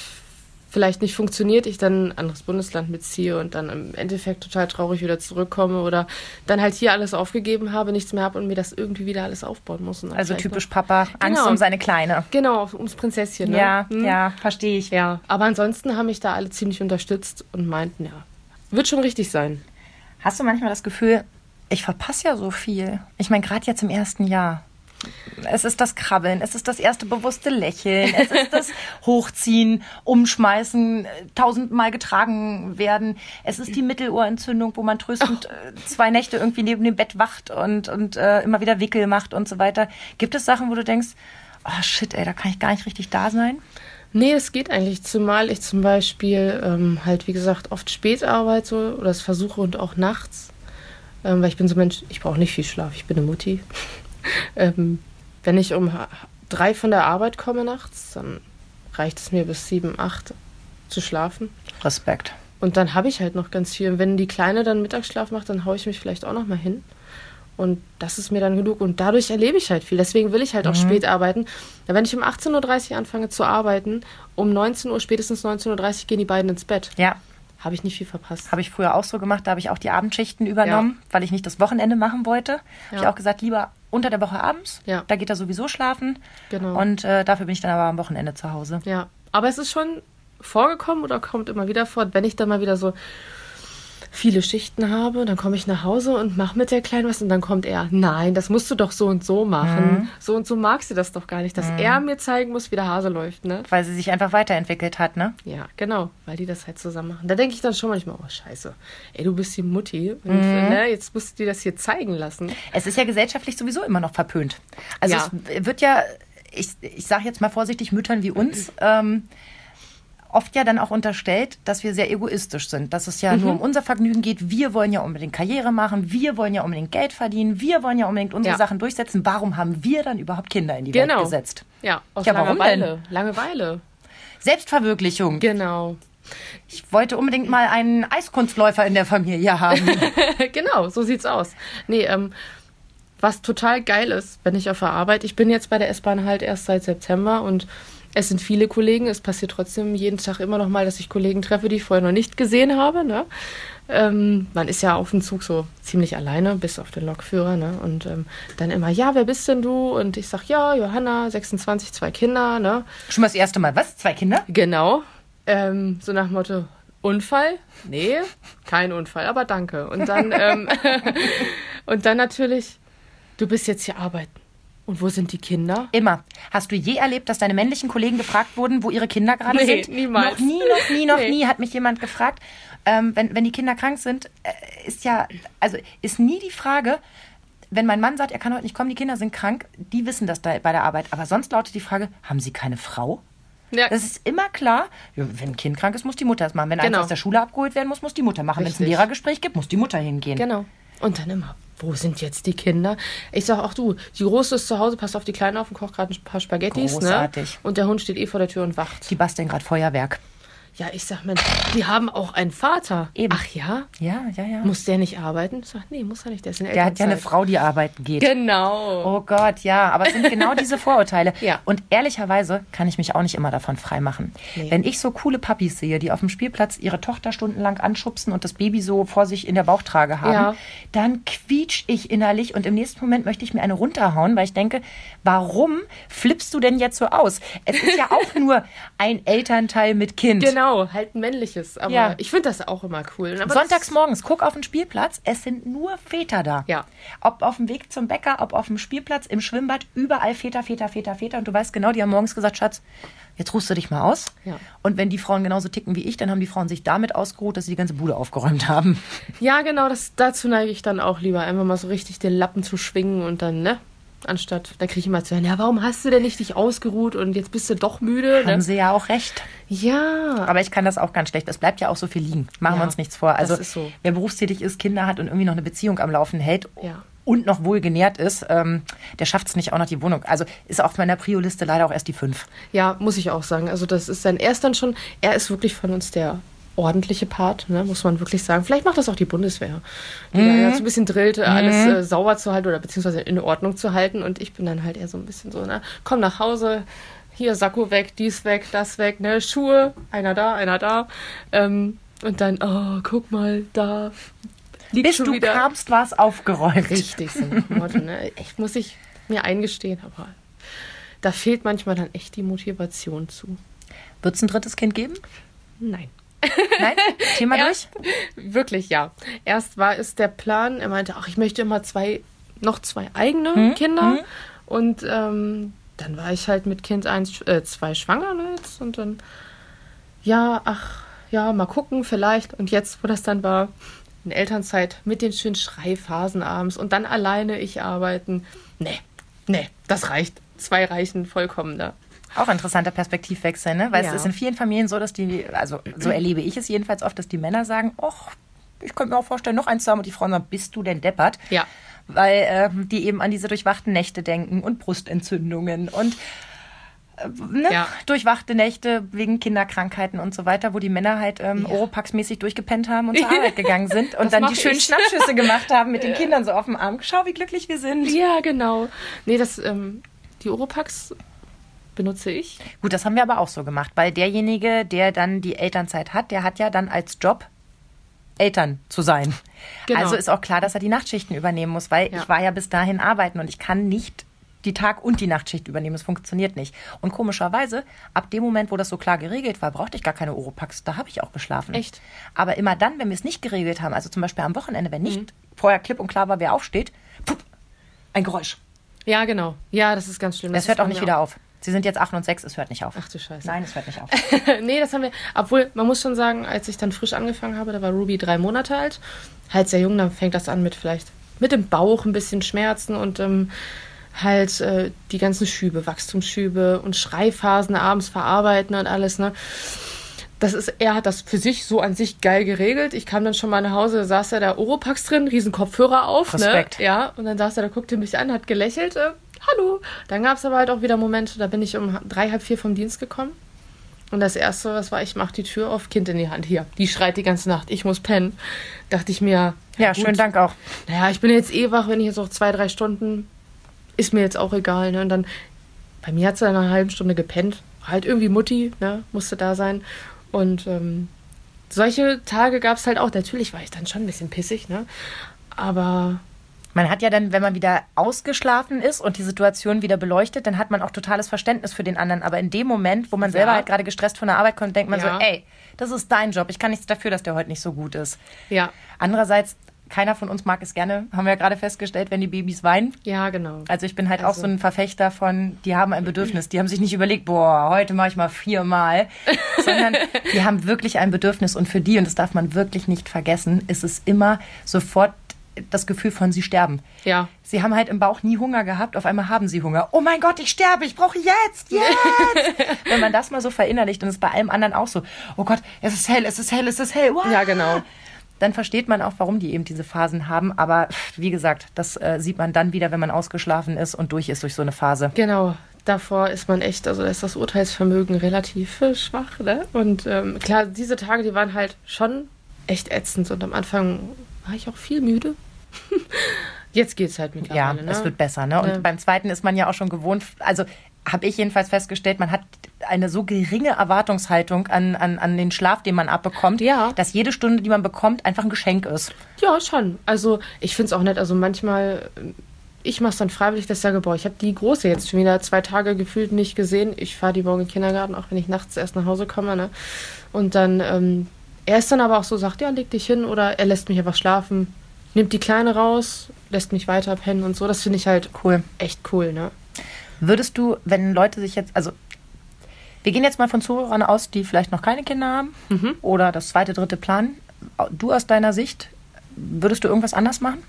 vielleicht nicht funktioniert, ich dann ein anderes Bundesland mitziehe und dann im Endeffekt total traurig wieder zurückkomme oder dann halt hier alles aufgegeben habe, nichts mehr habe und mir das irgendwie wieder alles aufbauen muss. Also typisch Papa, Angst Genau. um seine Kleine. Genau, ums Prinzesschen. Ne? Ja, Hm? ja, verstehe ich. Ja, aber ansonsten haben mich da alle ziemlich unterstützt und meinten, ja, wird schon richtig sein. Hast du manchmal das Gefühl, ich verpasse ja so viel? Ich meine, gerade jetzt im ersten Jahr. Es ist das Krabbeln, es ist das erste bewusste Lächeln, es ist das [laughs] Hochziehen, Umschmeißen, tausendmal getragen werden. Es ist die Mittelohrentzündung, wo man tröstend äh, zwei Nächte irgendwie neben dem Bett wacht und, und äh, immer wieder Wickel macht und so weiter. Gibt es Sachen, wo du denkst, oh shit, ey, da kann ich gar nicht richtig da sein? Nee, es geht eigentlich, zumal ich zum Beispiel ähm, halt, wie gesagt, oft spät arbeite oder das versuche und auch nachts. Ähm, weil ich bin so ein Mensch, ich brauche nicht viel Schlaf, ich bin eine Mutti. [laughs] ähm, wenn ich um drei von der Arbeit komme nachts, dann reicht es mir bis sieben, acht zu schlafen. Respekt. Und dann habe ich halt noch ganz viel. Und wenn die Kleine dann Mittagsschlaf macht, dann haue ich mich vielleicht auch noch mal hin. Und das ist mir dann genug. Und dadurch erlebe ich halt viel. Deswegen will ich halt auch spät arbeiten. Ja, wenn ich um 18.30 Uhr anfange zu arbeiten, um 19 Uhr, spätestens 19.30 Uhr gehen die beiden ins Bett. Ja, Habe ich nicht viel verpasst. Habe ich früher auch so gemacht. Da habe ich auch die Abendschichten übernommen, weil ich nicht das Wochenende machen wollte. Habe ich Ja. auch gesagt, lieber unter der Woche abends. Ja. Da geht er sowieso schlafen. Genau. Und äh, dafür bin ich dann aber am Wochenende zu Hause. Ja. Aber es ist schon vorgekommen oder kommt immer wieder vor, wenn ich dann mal wieder so viele Schichten habe, dann komme ich nach Hause und mache mit der Kleinen was und dann kommt er, nein, das musst du doch so und so machen. So und so magst du das doch gar nicht, dass er mir zeigen muss, wie der Hase läuft, ne? Weil sie sich einfach weiterentwickelt hat, ne? Ja, genau, weil die das halt zusammen machen. Da denke ich dann schon manchmal, oh scheiße, ey, du bist die Mutti und äh, ne, jetzt musst du dir das hier zeigen lassen. Es ist ja gesellschaftlich sowieso immer noch verpönt. Also Ja. es wird ja, ich, ich sage jetzt mal vorsichtig, Müttern wie uns, [clears throat] ähm, oft ja dann auch unterstellt, dass wir sehr egoistisch sind, dass es ja Mhm. nur um unser Vergnügen geht. Wir wollen ja unbedingt Karriere machen, wir wollen ja unbedingt Geld verdienen, wir wollen ja unbedingt unsere Ja. Sachen durchsetzen. Warum haben wir dann überhaupt Kinder in die Genau. Welt gesetzt? Ja, aus Ja, warum Langeweile. Langeweile. Selbstverwirklichung. Genau. Ich wollte unbedingt mal einen Eiskunstläufer in der Familie haben. [laughs] genau, so sieht's aus. Nee, ähm, was total geil ist, wenn ich auf der Arbeit, ich bin jetzt bei der S-Bahn halt erst seit September und es sind viele Kollegen, es passiert trotzdem jeden Tag immer noch mal, dass ich Kollegen treffe, die ich vorher noch nicht gesehen habe. Ne? Ähm, man ist ja auf dem Zug so ziemlich alleine, bis auf den Lokführer. Ne? Und ähm, dann immer, ja, wer bist denn du? Und ich sag, ja, Johanna, 26, zwei Kinder. Ne? Schon mal das erste Mal. Was? Zwei Kinder? Genau. Ähm, so nach dem Motto, Unfall? Nee, kein Unfall, aber danke. Und dann, ähm, [laughs] und dann natürlich, du bist jetzt hier arbeiten. Und wo sind die Kinder? Immer. Hast du je erlebt, dass deine männlichen Kollegen gefragt wurden, wo ihre Kinder gerade Nee, sind? niemals. Noch nie, noch nie, noch Nee. nie hat mich jemand gefragt. Ähm, wenn, wenn die Kinder krank sind, äh, ist ja, also ist nie die Frage, wenn mein Mann sagt, er kann heute nicht kommen, die Kinder sind krank, die wissen das da bei der Arbeit. Aber sonst lautet die Frage, haben sie keine Frau? Ja, Das ist immer klar. Wenn ein Kind krank ist, muss die Mutter es machen. Wenn eins Genau. aus der Schule abgeholt werden muss, muss die Mutter machen. Wenn es ein. Lehrergespräch gibt, muss die Mutter hingehen. genau. Und dann immer, wo sind jetzt die Kinder? Ich sag auch du, die Große ist zu Hause, passt auf die Kleine auf und kocht gerade ein paar Spaghettis. Großartig. Ne? Und der Hund steht eh vor der Tür und wacht. Die basteln gerade Feuerwerk. Ja, ich sag, Mensch, die haben auch einen Vater. Eben. Ach ja? Ja, ja, ja. Muss der nicht arbeiten? Ich sag, nee, muss er nicht, der ist in Der hat ja eine. Frau, die arbeiten geht. Genau. Oh Gott, ja, aber es sind genau diese Vorurteile. [laughs] Ja. Und ehrlicherweise kann ich mich auch nicht immer davon freimachen. Nee. Wenn ich so coole Puppies sehe, die auf dem Spielplatz ihre Tochter stundenlang anschubsen und das Baby so vor sich in der Bauchtrage haben, Ja. dann quietsch ich innerlich und im nächsten Moment möchte ich mir eine runterhauen, weil ich denke, warum flippst du denn jetzt so aus? Es ist ja auch [laughs] nur ein Elternteil mit Kind. Genau, halt ein männliches. Aber Ja. ich finde das auch immer cool. Aber Sonntags morgens, guck auf den Spielplatz, es sind nur Väter da. Ja. Ob auf dem Weg zum Bäcker, ob auf dem Spielplatz, im Schwimmbad, überall Väter, Väter, Väter, Väter. Und du weißt genau, die haben morgens gesagt, Schatz, jetzt ruhst du dich mal aus. Ja. Und wenn die Frauen genauso ticken wie ich, dann haben die Frauen sich damit ausgeruht, dass sie die ganze Bude aufgeräumt haben. Ja, genau, das, dazu neige ich dann auch lieber, einfach mal so richtig den Lappen zu schwingen und dann, ne? Anstatt, da kriege ich immer zu hören, ja, warum hast du denn nicht dich ausgeruht und jetzt bist du doch müde? Haben Ne? sie ja auch recht. Ja. Aber ich kann das auch ganz schlecht. Es bleibt ja auch so viel liegen. Machen wir Ja, uns nichts vor. Also, so. wer berufstätig ist, Kinder hat und irgendwie noch eine Beziehung am Laufen hält Ja. und noch wohl genährt ist, ähm, der schafft es nicht auch noch die Wohnung. Also ist auf meiner Prio-Liste leider auch erst die fünf. Ja, muss ich auch sagen. Also das ist dann, er ist dann schon, er ist wirklich von uns der ordentliche Part, ne, muss man wirklich sagen. Vielleicht macht das auch die Bundeswehr, die da ja so ein bisschen drillt, äh, alles äh, sauber zu halten oder beziehungsweise in Ordnung zu halten. Und ich bin dann halt eher so ein bisschen so, ne, komm nach Hause, hier Sakko weg, dies weg, das weg, ne, Schuhe, einer da, einer da. Ähm, und dann, oh, guck mal, da liegt Bis schon du wieder. kamst, war es aufgeräumt. Richtig, so Motto, ne? Echt, muss ich mir eingestehen, aber da fehlt manchmal dann echt die Motivation zu. Wird es ein drittes Kind geben? Nein. Nein? [laughs] Thema durch? Erst, wirklich, ja. Erst war es der Plan, er meinte, ach, ich möchte immer zwei, noch zwei eigene Hm, Kinder. Und ähm, dann war ich halt mit Kind eins, äh, zwei schwanger ne, jetzt. Und dann, ja, ach, ja, mal gucken, vielleicht. Und jetzt, wo das dann war, in Elternzeit mit den schönen Schreiphasen abends und dann alleine ich arbeiten. Nee, nee, das reicht. Zwei reichen vollkommen da. Auch interessanter Perspektivwechsel, ne? Weil Ja. es ist in vielen Familien so, dass die, also so erlebe ich es jedenfalls oft, dass die Männer sagen, ach, ich könnte mir auch vorstellen, noch eins zu haben. Und die Frauen sagen, bist du denn deppert? Ja. Weil ähm, die eben an diese durchwachten Nächte denken und Brustentzündungen und äh, ne? Ja. durchwachte Nächte wegen Kinderkrankheiten und so weiter, wo die Männer halt ähm, Ja. Oropax-mäßig durchgepennt haben und [laughs] zur Arbeit gegangen sind und dann die schönen ich. Schnappschüsse gemacht haben mit den [laughs] Kindern so auf dem Arm. Schau, wie glücklich wir sind. Ja, genau. Nee, das, ähm, die Oropax benutze ich. Gut, das haben wir aber auch so gemacht, weil derjenige, der dann die Elternzeit hat, der hat ja dann als Job Eltern zu sein. Genau. Also ist auch klar, dass er die Nachtschichten übernehmen muss, weil Ja. ich war ja bis dahin arbeiten und ich kann nicht die Tag- und die Nachtschicht übernehmen. Es funktioniert nicht. Und komischerweise, ab dem Moment, wo das so klar geregelt war, brauchte ich gar keine Oropax. Da habe ich auch geschlafen. Echt? Aber immer dann, wenn wir es nicht geregelt haben, also zum Beispiel am Wochenende, wenn Mhm. nicht vorher klipp und klar war, wer aufsteht, pup, ein Geräusch. Ja, genau. Ja, das ist ganz schlimm. Es Das hört auch nicht wieder auf. Sie sind jetzt 8 und 6, es hört nicht auf. Ach du Scheiße. Nein, es hört nicht auf. [laughs] nee, das haben wir. Obwohl, man muss schon sagen, als ich dann frisch angefangen habe, da war Ruby drei Monate alt. Halt sehr jung, dann fängt das an mit vielleicht mit dem Bauch ein bisschen Schmerzen und ähm, halt äh, die ganzen Schübe, Wachstumsschübe und Schreiphasen abends verarbeiten und alles, ne? Das ist, er hat das für sich so an sich geil geregelt. Ich kam dann schon mal nach Hause, da saß er da Oropax drin, riesen Kopfhörer auf, Respekt. ne? Ja, und dann saß er da, guckte mich an, hat gelächelt, äh, hallo. Dann gab es aber halt auch wieder Momente, da bin ich um drei, halb vier vom Dienst gekommen. Und das erste, was war, ich mach die Tür auf, Kind in die Hand. Hier, die schreit die ganze Nacht, ich muss pennen. Dachte ich mir, Ja, gut, schönen Dank auch. Naja, ich bin jetzt eh wach, wenn ich jetzt noch zwei, drei Stunden, ist mir jetzt auch egal. Ne? Und dann, bei mir hat sie einer halben Stunde gepennt. Halt irgendwie Mutti, ne? musste da sein. Und ähm, solche Tage gab es halt auch. Natürlich war ich dann schon ein bisschen pissig, ne? Aber Man hat ja dann, wenn man wieder ausgeschlafen ist und die Situation wieder beleuchtet, dann hat man auch totales Verständnis für den anderen. Aber in dem Moment, wo man selber Ja. halt gerade gestresst von der Arbeit kommt, denkt man Ja. so, ey, das ist dein Job. Ich kann nichts dafür, dass der heute nicht so gut ist. ja, Andererseits, keiner von uns mag es gerne, haben wir ja gerade festgestellt, wenn die Babys weinen. ja, genau. Also ich bin halt auch Also- so ein Verfechter von, die haben ein Bedürfnis. Die haben sich nicht überlegt, boah, heute mache ich mal viermal, [laughs] sondern die haben wirklich ein Bedürfnis. Und für die, und das darf man wirklich nicht vergessen, ist es immer sofort das Gefühl von, sie sterben. Ja. Sie haben halt im Bauch nie Hunger gehabt, auf einmal haben sie Hunger. Oh mein Gott, ich sterbe, ich brauche jetzt, [laughs] jetzt. Wenn man das mal so verinnerlicht und es ist bei allem anderen auch so, oh Gott, es ist hell, es ist hell, es ist hell. Wow. Ja, genau. Dann versteht man auch, warum die eben diese Phasen haben. Aber wie gesagt, das äh, sieht man dann wieder, wenn man ausgeschlafen ist und durch ist durch so eine Phase. Genau, davor ist man echt, also da ist das Urteilsvermögen relativ schwach, ne? Und ähm, klar, diese Tage, die waren halt schon echt ätzend und am Anfang war ich auch viel müde. [laughs] Jetzt geht's halt Ja, mittlerweile, ne? es wird besser. Ne? Und Ja. beim zweiten ist man ja auch schon gewohnt, also habe ich jedenfalls festgestellt, man hat eine so geringe Erwartungshaltung an, an, an den Schlaf, den man abbekommt, Ja. dass jede Stunde, die man bekommt, einfach ein Geschenk ist. Ja, schon. Also ich finde es auch nett. Also manchmal, ich mache es dann freiwillig, dass ich sage, boah, ich habe die Große jetzt schon wieder zwei Tage gefühlt nicht gesehen. Ich fahre die morgen in den Kindergarten, auch wenn ich nachts erst nach Hause komme. Ne? Und dann, ähm, er ist dann aber auch so, sagt, ja, leg dich hin oder er lässt mich einfach schlafen, nimmt die Kleine raus, lässt mich weiter pennen und so. Das finde ich halt Cool. echt cool, ne? Würdest du, wenn Leute sich jetzt, also wir gehen jetzt mal von Zuhörern aus, die vielleicht noch keine Kinder haben Mhm. oder das zweite, dritte planen. Du aus deiner Sicht, würdest du irgendwas anders machen?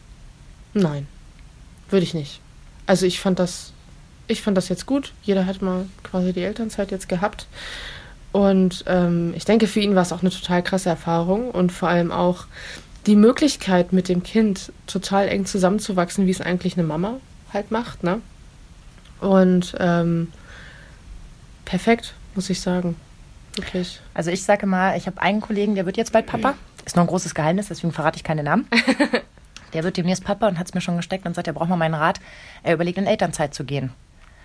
Nein, würde ich nicht. Also ich fand das, ich fand das jetzt gut. Jeder hat mal quasi die Elternzeit jetzt gehabt. Und ähm, ich denke, für ihn war es auch eine total krasse Erfahrung und vor allem auch die Möglichkeit, mit dem Kind total eng zusammenzuwachsen, wie es eigentlich eine Mama halt macht, ne? Und ähm, perfekt, muss ich sagen. Wirklich. Also ich sage mal, ich habe einen Kollegen, der wird jetzt bald Papa. Ist noch ein großes Geheimnis, deswegen verrate ich keine Namen. [laughs] Der wird demnächst Papa und hat es mir schon gesteckt und sagt, er braucht mal meinen Rat. Er überlegt, in Elternzeit zu gehen.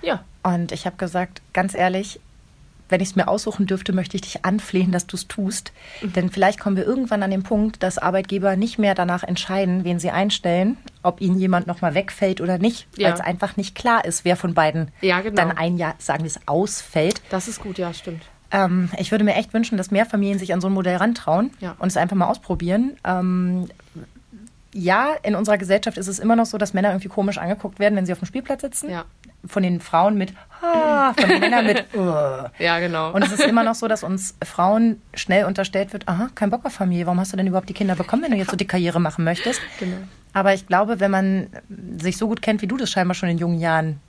Ja. Und ich habe gesagt, ganz ehrlich, wenn ich es mir aussuchen dürfte, möchte ich dich anflehen, dass du es tust. Mhm. Denn vielleicht kommen wir irgendwann an den Punkt, dass Arbeitgeber nicht mehr danach entscheiden, wen sie einstellen, ob ihnen jemand nochmal wegfällt oder nicht, ja. weil es einfach nicht klar ist, wer von beiden ja, genau. dann ein Jahr, sagen wir es, ausfällt. Das ist gut, ja, stimmt. Ähm, ich würde mir echt wünschen, dass mehr Familien sich an so ein Modell rantrauen ja. und es einfach mal ausprobieren. Ähm, ja, in unserer Gesellschaft ist es immer noch so, dass Männer irgendwie komisch angeguckt werden, wenn sie auf dem Spielplatz sitzen. Ja. Von den Frauen mit, ah, von den Männern mit, [laughs] uh. Ja, genau. Und es ist immer noch so, dass uns Frauen schnell unterstellt wird, aha, kein Bock auf Familie, warum hast du denn überhaupt die Kinder bekommen, wenn du jetzt so die Karriere machen möchtest? Genau. Aber ich glaube, wenn man sich so gut kennt, wie du das scheinbar schon in jungen Jahren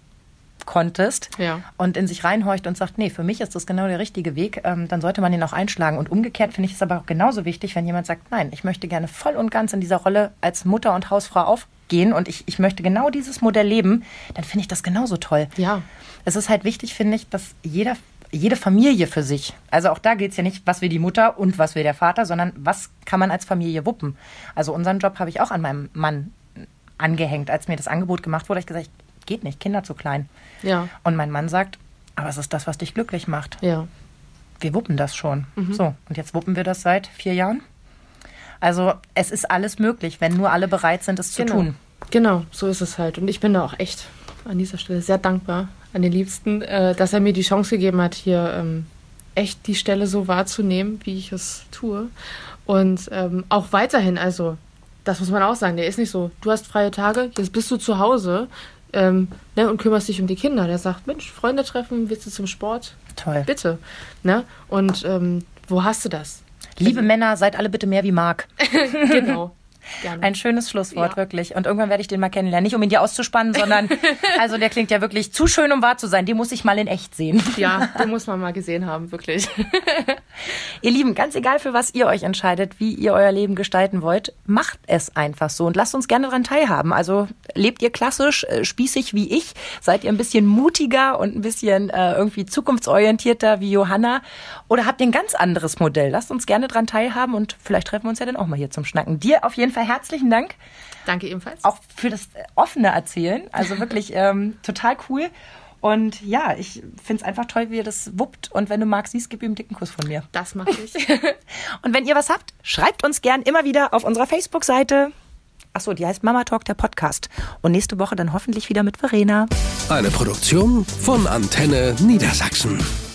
konntest ja. und in sich reinhorcht und sagt, nee, für mich ist das genau der richtige Weg, ähm, dann sollte man ihn auch einschlagen. Und umgekehrt finde ich es aber auch genauso wichtig, wenn jemand sagt, nein, ich möchte gerne voll und ganz in dieser Rolle als Mutter und Hausfrau aufgehen und ich, ich möchte genau dieses Modell leben, dann finde ich das genauso toll. Ja. Es ist halt wichtig, finde ich, dass jeder jede Familie für sich. Also auch da geht es ja nicht, was will die Mutter und was will der Vater, sondern was kann man als Familie wuppen. Also unseren Job habe ich auch an meinem Mann angehängt, als mir das Angebot gemacht wurde. Ich gesagt, geht nicht, Kinder zu klein. Ja. Und mein Mann sagt, aber es ist das, was dich glücklich macht. Ja. Wir wuppen das schon. Mhm. So, und jetzt wuppen wir das seit vier Jahren. Also es ist alles möglich, wenn nur alle bereit sind, es genau. zu tun. Genau, so ist es halt. Und ich bin da auch echt an dieser Stelle sehr dankbar an den Liebsten, äh, dass er mir die Chance gegeben hat, hier ähm, echt die Stelle so wahrzunehmen, wie ich es tue. Und ähm, auch weiterhin, also das muss man auch sagen, der ist nicht so, du hast freie Tage, jetzt bist du zu Hause, ähm, ne, und kümmerst dich um die Kinder. Der sagt, Mensch, Freunde treffen, willst du zum Sport? Toll. Bitte. Ne? Und ähm, wo hast du das? Liebe Männer, seid alle bitte mehr wie Marc. [laughs] genau. Gerne. Ein schönes Schlusswort, ja. wirklich. Und irgendwann werde ich den mal kennenlernen. Nicht um ihn dir auszuspannen, sondern, [laughs] also der klingt ja wirklich zu schön, um wahr zu sein. Den muss ich mal in echt sehen. Ja, den muss man mal gesehen haben, wirklich. [laughs] ihr Lieben, ganz egal für was ihr euch entscheidet, wie ihr euer Leben gestalten wollt, macht es einfach so und lasst uns gerne daran teilhaben. Also lebt ihr klassisch, äh, spießig wie ich? Seid ihr ein bisschen mutiger und ein bisschen äh, irgendwie zukunftsorientierter wie Johanna? Oder habt ihr ein ganz anderes Modell? Lasst uns gerne daran teilhaben und vielleicht treffen wir uns ja dann auch mal hier zum Schnacken. Dir auf jeden Fall herzlichen Dank. Danke ebenfalls. Auch für das offene Erzählen. Also wirklich [laughs] ähm, total cool. Und ja, ich finde es einfach toll, wie ihr das wuppt. Und wenn du magst, siehst, gib ihm einen dicken Kuss von mir. Das mache ich. [laughs] und wenn ihr was habt, schreibt uns gern immer wieder auf unserer Facebook-Seite. Achso, die heißt Mama Talk, der Podcast. Und nächste Woche dann hoffentlich wieder mit Verena. Eine Produktion von Antenne Niedersachsen.